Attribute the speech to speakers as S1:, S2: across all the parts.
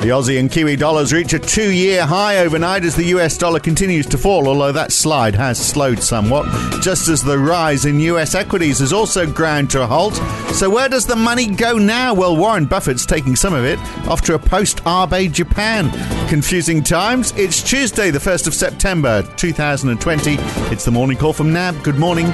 S1: The Aussie and Kiwi dollars reach a two year high overnight as the US dollar continues to fall, although that slide has slowed somewhat, just as the rise in US equities has also ground to a halt. So, where does the money go now? Well, Warren Buffett's taking some of it off to a post Abe Japan. Confusing times. It's Tuesday, the 1st of September 2020. It's the morning call from NAB. Good morning.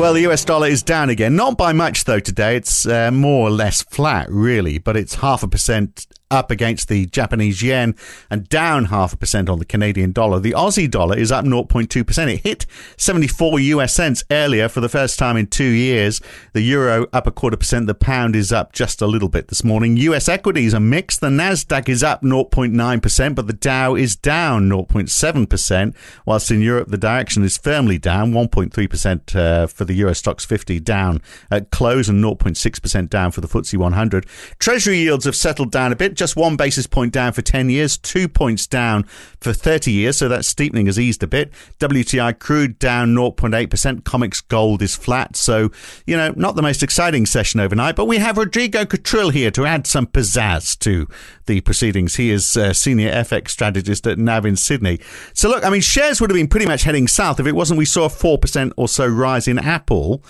S1: Well, the US dollar is down again. Not by much, though, today. It's uh, more or less flat, really, but it's half a percent up against the Japanese yen and down half a percent on the Canadian dollar. The Aussie dollar is up 0.2%. It hit 74 US cents earlier for the first time in two years. The euro up a quarter percent. The pound is up just a little bit this morning. US equities are mixed. The Nasdaq is up 0.9%, but the Dow is down 0.7%, whilst in Europe the direction is firmly down 1.3% uh, for the Euro Stoxx 50 down at close and 0.6% down for the FTSE 100. Treasury yields have settled down a bit just one basis point down for 10 years, two points down for 30 years, so that steepening has eased a bit. WTI crude down 0.8%, COMEX gold is flat, so, you know, not the most exciting session overnight, but we have Rodrigo Catril here to add some pizzazz to the proceedings. He is a senior FX strategist at NAB in Sydney. So, look, I mean, shares would have been pretty much heading south if it wasn't we saw a 4% or so rise in Apple.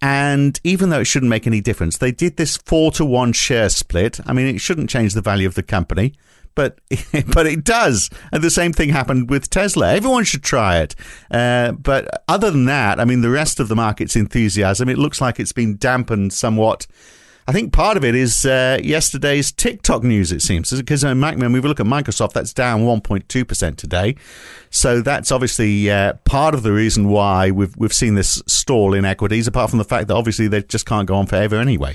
S1: And even though it shouldn't make any difference, they did this four to one share split. I mean, it shouldn't change the value of the company, but but it does. And the same thing happened with Tesla. Everyone should try it. Uh, but other than that, I mean, the rest of the market's enthusiasm, it looks like it's been dampened somewhat I think part of it is uh, yesterday's TikTok news, it seems. Because uh, when we look at Microsoft, that's down 1.2% today. So that's obviously uh, part of the reason why we've, we've seen this stall in equities, apart from the fact that obviously they just can't go on forever anyway.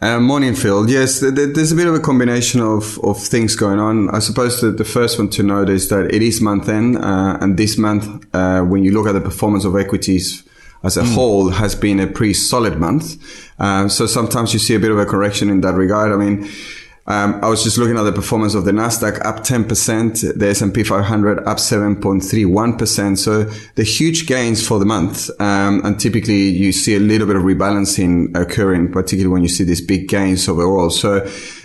S2: Uh, morning, Phil. Yes, there's a bit of a combination of, of things going on. I suppose that the first one to note is that it is month end, uh, and this month, uh, when you look at the performance of equities as a mm. whole has been a pretty solid month. Um, so sometimes you see a bit of a correction in that regard. I mean, um, I was just looking at the performance of the Nasdaq up 10%, the S&P 500 up 7.31%. So the huge gains for the month. Um, and typically you see a little bit of rebalancing occurring, particularly when you see these big gains overall. So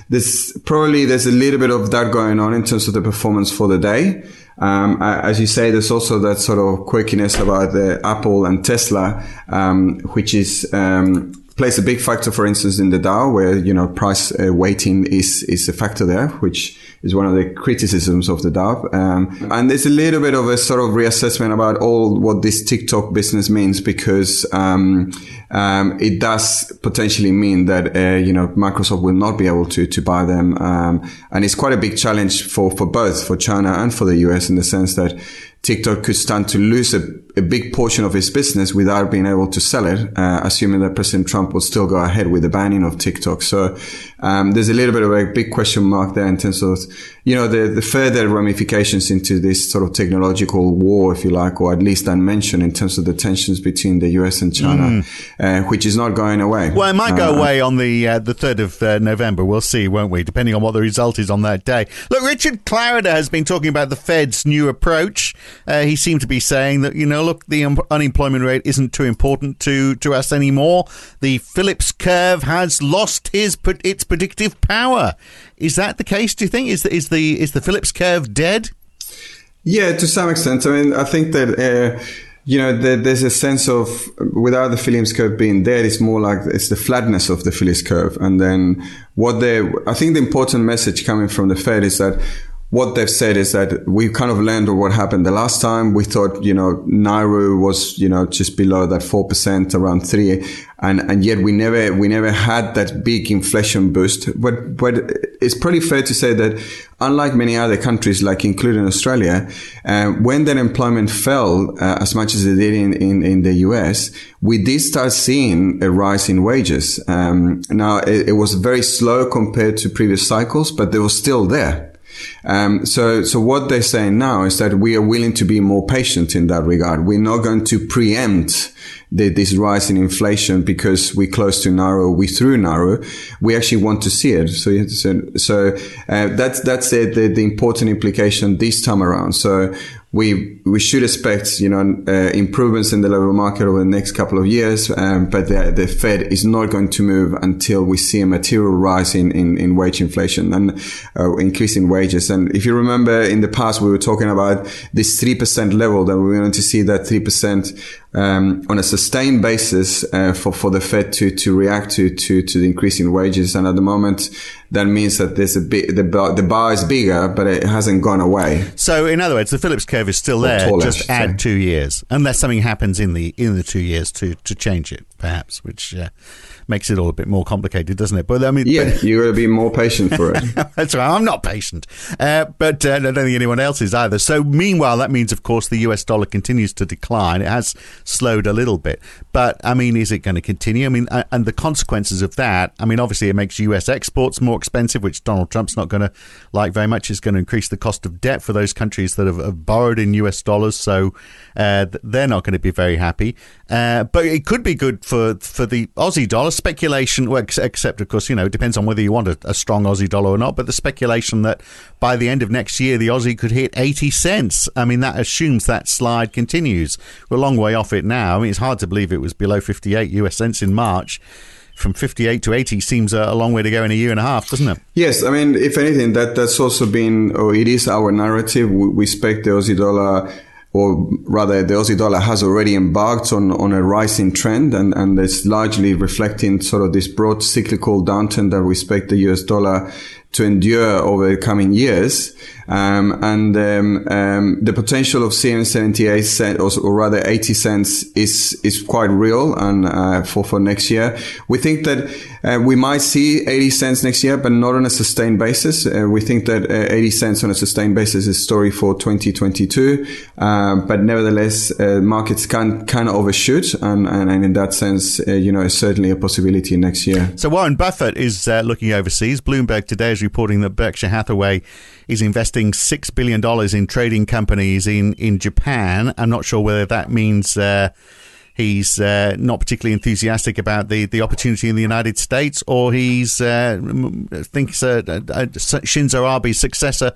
S2: this probably there's a little bit of that going on in terms of the performance for the day. Um, as you say, there's also that sort of quirkiness about the Apple and Tesla, um, which is um, plays a big factor, for instance, in the Dow, where you know price uh, weighting is is a factor there, which is one of the criticisms of the Dow. Um, and there's a little bit of a sort of reassessment about all what this TikTok business means because um, um, it does potentially mean that uh, you know Microsoft will not be able to to buy them, um, and it's quite a big challenge for for both for China and for the US in the sense that TikTok could stand to lose a, a big portion of its business without being able to sell it, uh, assuming that President Trump will still go ahead with the banning of TikTok. So um, there's a little bit of a big question mark there in terms of, you know, the, the further ramifications into this sort of technological war, if you like, or at least dimension in terms of the tensions between the US and China, mm. uh, which is not going away.
S1: Well, it might go uh, away on the uh, the 3rd of uh, November. We'll see, won't we? Depending on what the result is on that day. Look, Richard Clarida has been talking about the Fed's new approach. Uh, he seemed to be saying that, you know, look, the un- unemployment rate isn't too important to, to us anymore. The Phillips curve has lost his its predictive power. Is that the case? Do you think is the is the is the Phillips curve dead?
S2: Yeah, to some extent. I mean, I think that. Uh, you know, there's a sense of without the Phillips curve being dead, it's more like it's the flatness of the Phillips curve. And then what they, I think the important message coming from the Fed is that what they've said is that we kind of learned what happened the last time. We thought, you know, NAIRU was, you know, just below that 4%, around three. And, and yet we never, we never had that big inflation boost. But, but it's pretty fair to say that unlike many other countries, like including Australia, uh, when that employment fell uh, as much as it did in, in, in, the US, we did start seeing a rise in wages. Um, now it, it was very slow compared to previous cycles, but they were still there. Um, so, so what they're saying now is that we are willing to be more patient in that regard. We're not going to preempt the, this rise in inflation because we're close to NAIRU, we through NAIRU. We actually want to see it. So, so, so uh, that's that's the, the, the important implication this time around. So we we should expect you know uh, improvements in the labor market over the next couple of years, um, but the, the Fed is not going to move until we see a material rise in, in, in wage inflation and uh, increasing wages. And if you remember in the past, we were talking about this three percent level that we wanted to see that three percent um, on a sustained basis uh, for for the Fed to to react to to to the increase in wages. And at the moment, that means that there's a bit the bar, the bar is bigger, but it hasn't gone away.
S1: So, in other words, the Phillips curve is still there. Just add two years, unless something happens in the in the two years to to change it, perhaps, which. Uh, makes it all a bit more complicated, doesn't it?
S2: But I mean, yeah, but, you got to be more patient for it.
S1: That's right. I'm not patient, uh, but uh, I don't think anyone else is either. So, meanwhile, that means, of course, the US dollar continues to decline. It has slowed a little bit, but I mean, is it going to continue? I mean, and the consequences of that. I mean, obviously, it makes US exports more expensive, which Donald Trump's not going to like very much. It's going to increase the cost of debt for those countries that have, have borrowed in US dollars, so uh, they're not going to be very happy. Uh, but it could be good for for the Aussie dollar speculation, well, except, of course, you know, it depends on whether you want a, a, strong Aussie dollar or not. But the speculation that by the end of next year, the Aussie could hit 80 cents. I mean, that assumes that slide continues. We're a long way off it now. I mean, it's hard to believe it was below 58 US cents in March from 58 to 80 seems a, long way to go in a year and a half, doesn't it?
S2: Yes, I mean, if anything, that that's also been, or it is our narrative. We, we expect the Aussie dollar or rather the Aussie dollar has already embarked on, on a rising trend and, and it's largely reflecting sort of this broad cyclical downturn that we expect the US dollar to endure over the coming years. Um, and um, um, the potential of seeing 78 cents, or, or, rather 80 cents, is is quite real. And uh, for for next year, we think that uh, we might see 80 cents next year, but not on a sustained basis. Uh, we think that uh, 80 cents on a sustained basis is story for 2022. Um, but nevertheless, uh, markets can of overshoot, and, and, and in that sense, uh, you know, it's certainly a possibility next year.
S1: So Warren Buffett is looking overseas. Bloomberg today is reporting that Berkshire Hathaway is investing $6 billion in trading companies in, in Japan. I'm not sure whether that means uh, he's uh, not particularly enthusiastic about the, the opportunity in the United States or he's uh, thinks uh, uh, Shinzo Abe's successor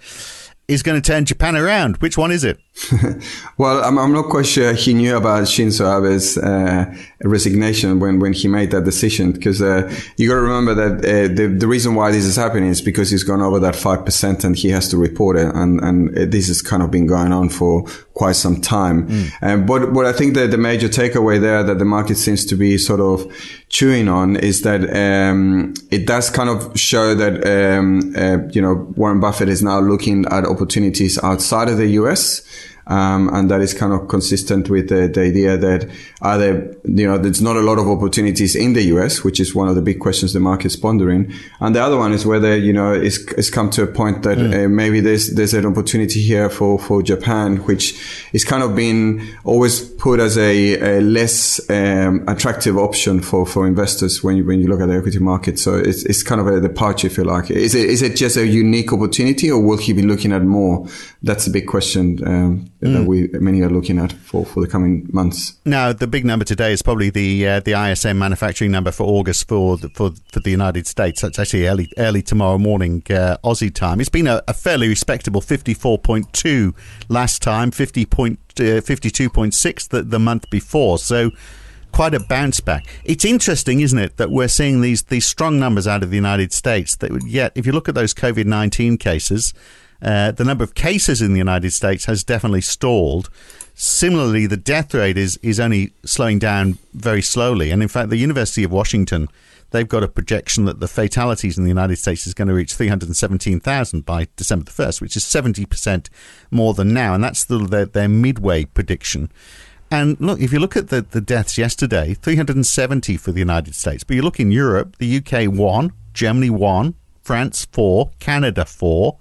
S1: is going to turn Japan around. Which one is it?
S2: well, I'm, I'm, not quite sure he knew about Shinzo Abe's uh, resignation when, when he made that decision. Because uh, you got to remember that uh, the, the reason why this is happening is because he's gone over that 5% and he has to report it. And, and this has kind of been going on for quite some time. Mm. Um, but, but I think that the major takeaway there that the market seems to be sort of chewing on is that um, it does kind of show that, um, uh, you know, Warren Buffett is now looking at opportunities outside of the US. Um, and that is kind of consistent with the, the idea that either, you know, there's not a lot of opportunities in the US, which is one of the big questions the market's pondering. And the other one is whether, you know, it's, it's come to a point that mm. uh, maybe there's, there's an opportunity here for, for Japan, which is kind of been always put as a, a less um, attractive option for, for investors when you, when you look at the equity market. So it's, it's kind of a departure, if you like. Is it, is it just a unique opportunity or will he be looking at more? That's a big question. Um, mm. that we many are looking at for, for the coming months.
S1: Now, the big number today is probably the uh, the ISM manufacturing number for August for the, for for the United States. That's actually early early tomorrow morning uh, Aussie time. It's been a, a fairly respectable fifty four point two last time, fifty point uh, fifty two point six the, the month before. So quite a bounce back. It's interesting, isn't it, that we're seeing these these strong numbers out of the United States. That yet, if you look at those COVID nineteen cases, uh, the number of cases in the United States has definitely stalled. Similarly, the death rate is, is only slowing down very slowly. And in fact, the University of Washington, they've got a projection that the fatalities in the United States is going to reach 317,000 by December the 1st, which is 70% more than now. And that's the, their, their midway prediction. And look, if you look at the, the deaths yesterday, 370 for the United States. But you look in Europe, the UK 1, Germany 1, France 4, Canada 4,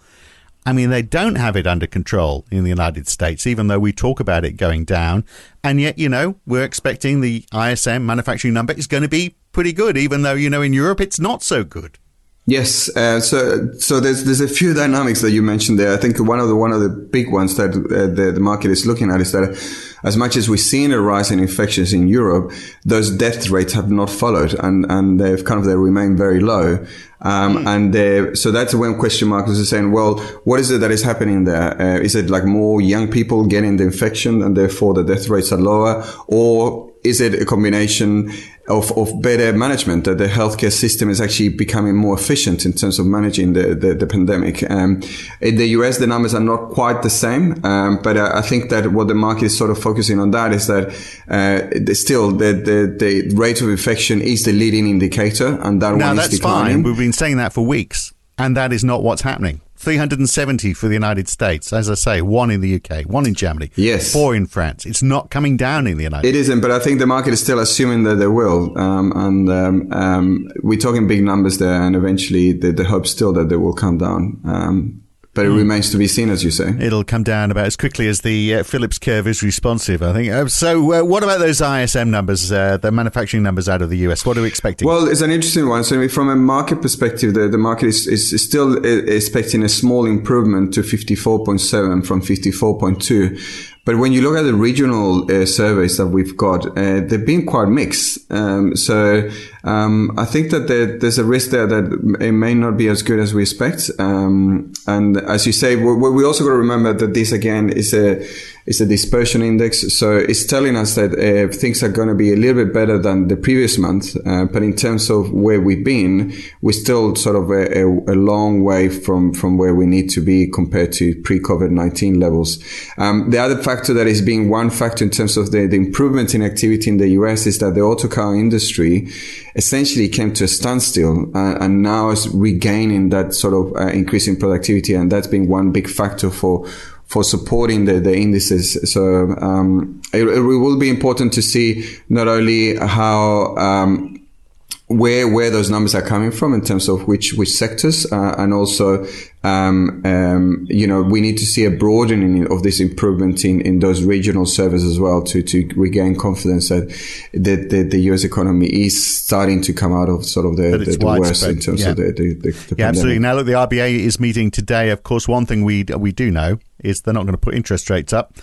S1: I mean, they don't have it under control in the United States, even though we talk about it going down. And yet, you know, we're expecting the ISM manufacturing number is going to be pretty good, even though, you know, in Europe it's not so good.
S2: Yes, uh, so so there's there's a few dynamics that you mentioned there. I think one of the one of the big ones that uh, the, the market is looking at is that as much as we've seen a rise in infections in Europe, those death rates have not followed and, and they've kind of, they remain very low. Um, mm. and uh, so that's when question marks are saying, well, what is it that is happening there? Uh, is it like more young people getting the infection and therefore the death rates are lower? Or is it a combination of, of better management that the healthcare system is actually becoming more efficient in terms of managing the, the, the pandemic. Um, in the US, the numbers are not quite the same, um, but I, I, think that what the market is sort of focusing on that is that uh, still the, the, the rate of infection is the leading indicator, and that
S1: now,
S2: one
S1: is
S2: declining.
S1: Fine. We've been saying that for weeks, and that is not what's happening. 370 for the United States. As I say, one in the UK, one in Germany,
S2: yes,
S1: four in France. It's not coming down in the United.
S2: It isn't, but I think the market is still assuming that they will, um, and um, um, we're talking big numbers there, and eventually the, the hope still that they will come down. But it mm. remains to be seen, as you say.
S1: It'll come down about as quickly as the uh, Phillips curve is responsive, I think. Uh, so, uh, what about those ISM numbers, uh, the manufacturing numbers out of the US? What are we expecting?
S2: Well, it's an interesting one. So, from a market perspective, the, the market is, is still uh, expecting a small improvement to 54.7 from 54.2. But when you look at the regional uh, surveys that we've got, uh, they've been quite mixed. Um, so um, I think that there, there's a risk there that it may not be as good as we expect. Um, and as you say, we, we also got to remember that this again is a it's a dispersion index. So it's telling us that uh, things are going to be a little bit better than the previous month. Uh, but in terms of where we've been, we're still sort of a, a, a, long way from, from where we need to be compared to pre-COVID-19 levels. Um, the other factor that is being one factor in terms of the, the improvement in activity in the US is that the auto car industry essentially came to a standstill uh, and now is regaining that sort of uh, increasing productivity. And that's been one big factor for for supporting the, the indices. So um, it, it, will be important to see not only how um, where where those numbers are coming from in terms of which which sectors, uh, and also um, um, you know we need to see a broadening of this improvement in, in those regional services as well to to regain confidence that that the, the U.S. economy is starting to come out of sort of the, the, the worst in terms
S1: yeah.
S2: of the, the, the,
S1: the yeah absolutely. Now look, the RBA is meeting today. Of course, one thing we we do know is they're not going to put interest rates up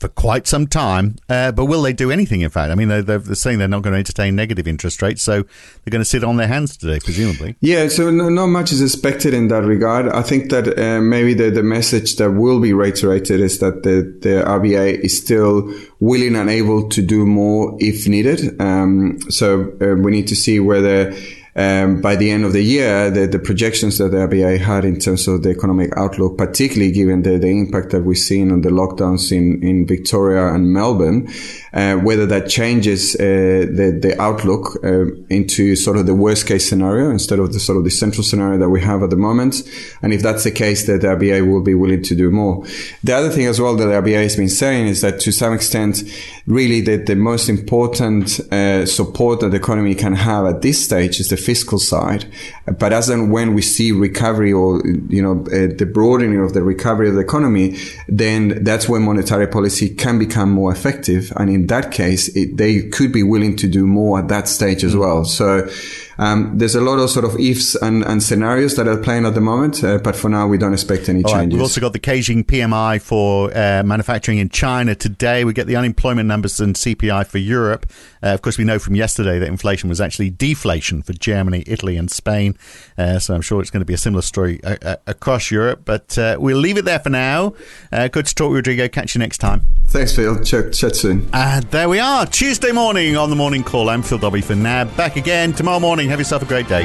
S1: for quite some time. Uh, but will they do anything, in fact? I mean, they're, they're, saying they're not going to entertain negative interest rates, so they're going to sit on their hands today, presumably.
S2: Yeah, so no, not much is expected in that regard. I think that uh, maybe the, the message that will be reiterated is that the, the RBA is still willing and able to do more if needed. Um, so uh, we need to see whether um, by the end of the year, the, the, projections that the RBA had in terms of the economic outlook, particularly given the, the impact that we've seen on the lockdowns in, in Victoria and Melbourne, uh, whether that changes uh, the, the outlook uh, into sort of the worst case scenario instead of the sort of the central scenario that we have at the moment. And if that's the case, that the RBA will be willing to do more. The other thing as well that the RBA has been saying is that to some extent, really the, the most important uh, support that the economy can have at this stage is the fiscal side. But as and when we see recovery or, you know, uh, the broadening of the recovery of the economy, then that's when monetary policy can become more effective. And in that case, it, they could be willing to do more at that stage as mm. well. So, um, there's a lot of sort of ifs and, and scenarios that are playing at the moment, uh, but for now we don't expect any All changes. Right.
S1: We've also got the Caixin PMI for uh, manufacturing in China today. We get the unemployment numbers and CPI for Europe. Uh, of course, we know from yesterday that inflation was actually deflation for Germany, Italy, and Spain. Uh, so I'm sure it's going to be a similar story uh, uh, across Europe. But we'll leave it there for now. good to talk, Rodrigo. Catch you next time.
S2: Thanks, Phil. Chat, chat soon.
S1: And there we are. Tuesday morning on the morning call. I'm Phil Dobby for now. Back again tomorrow morning. Have yourself a great day.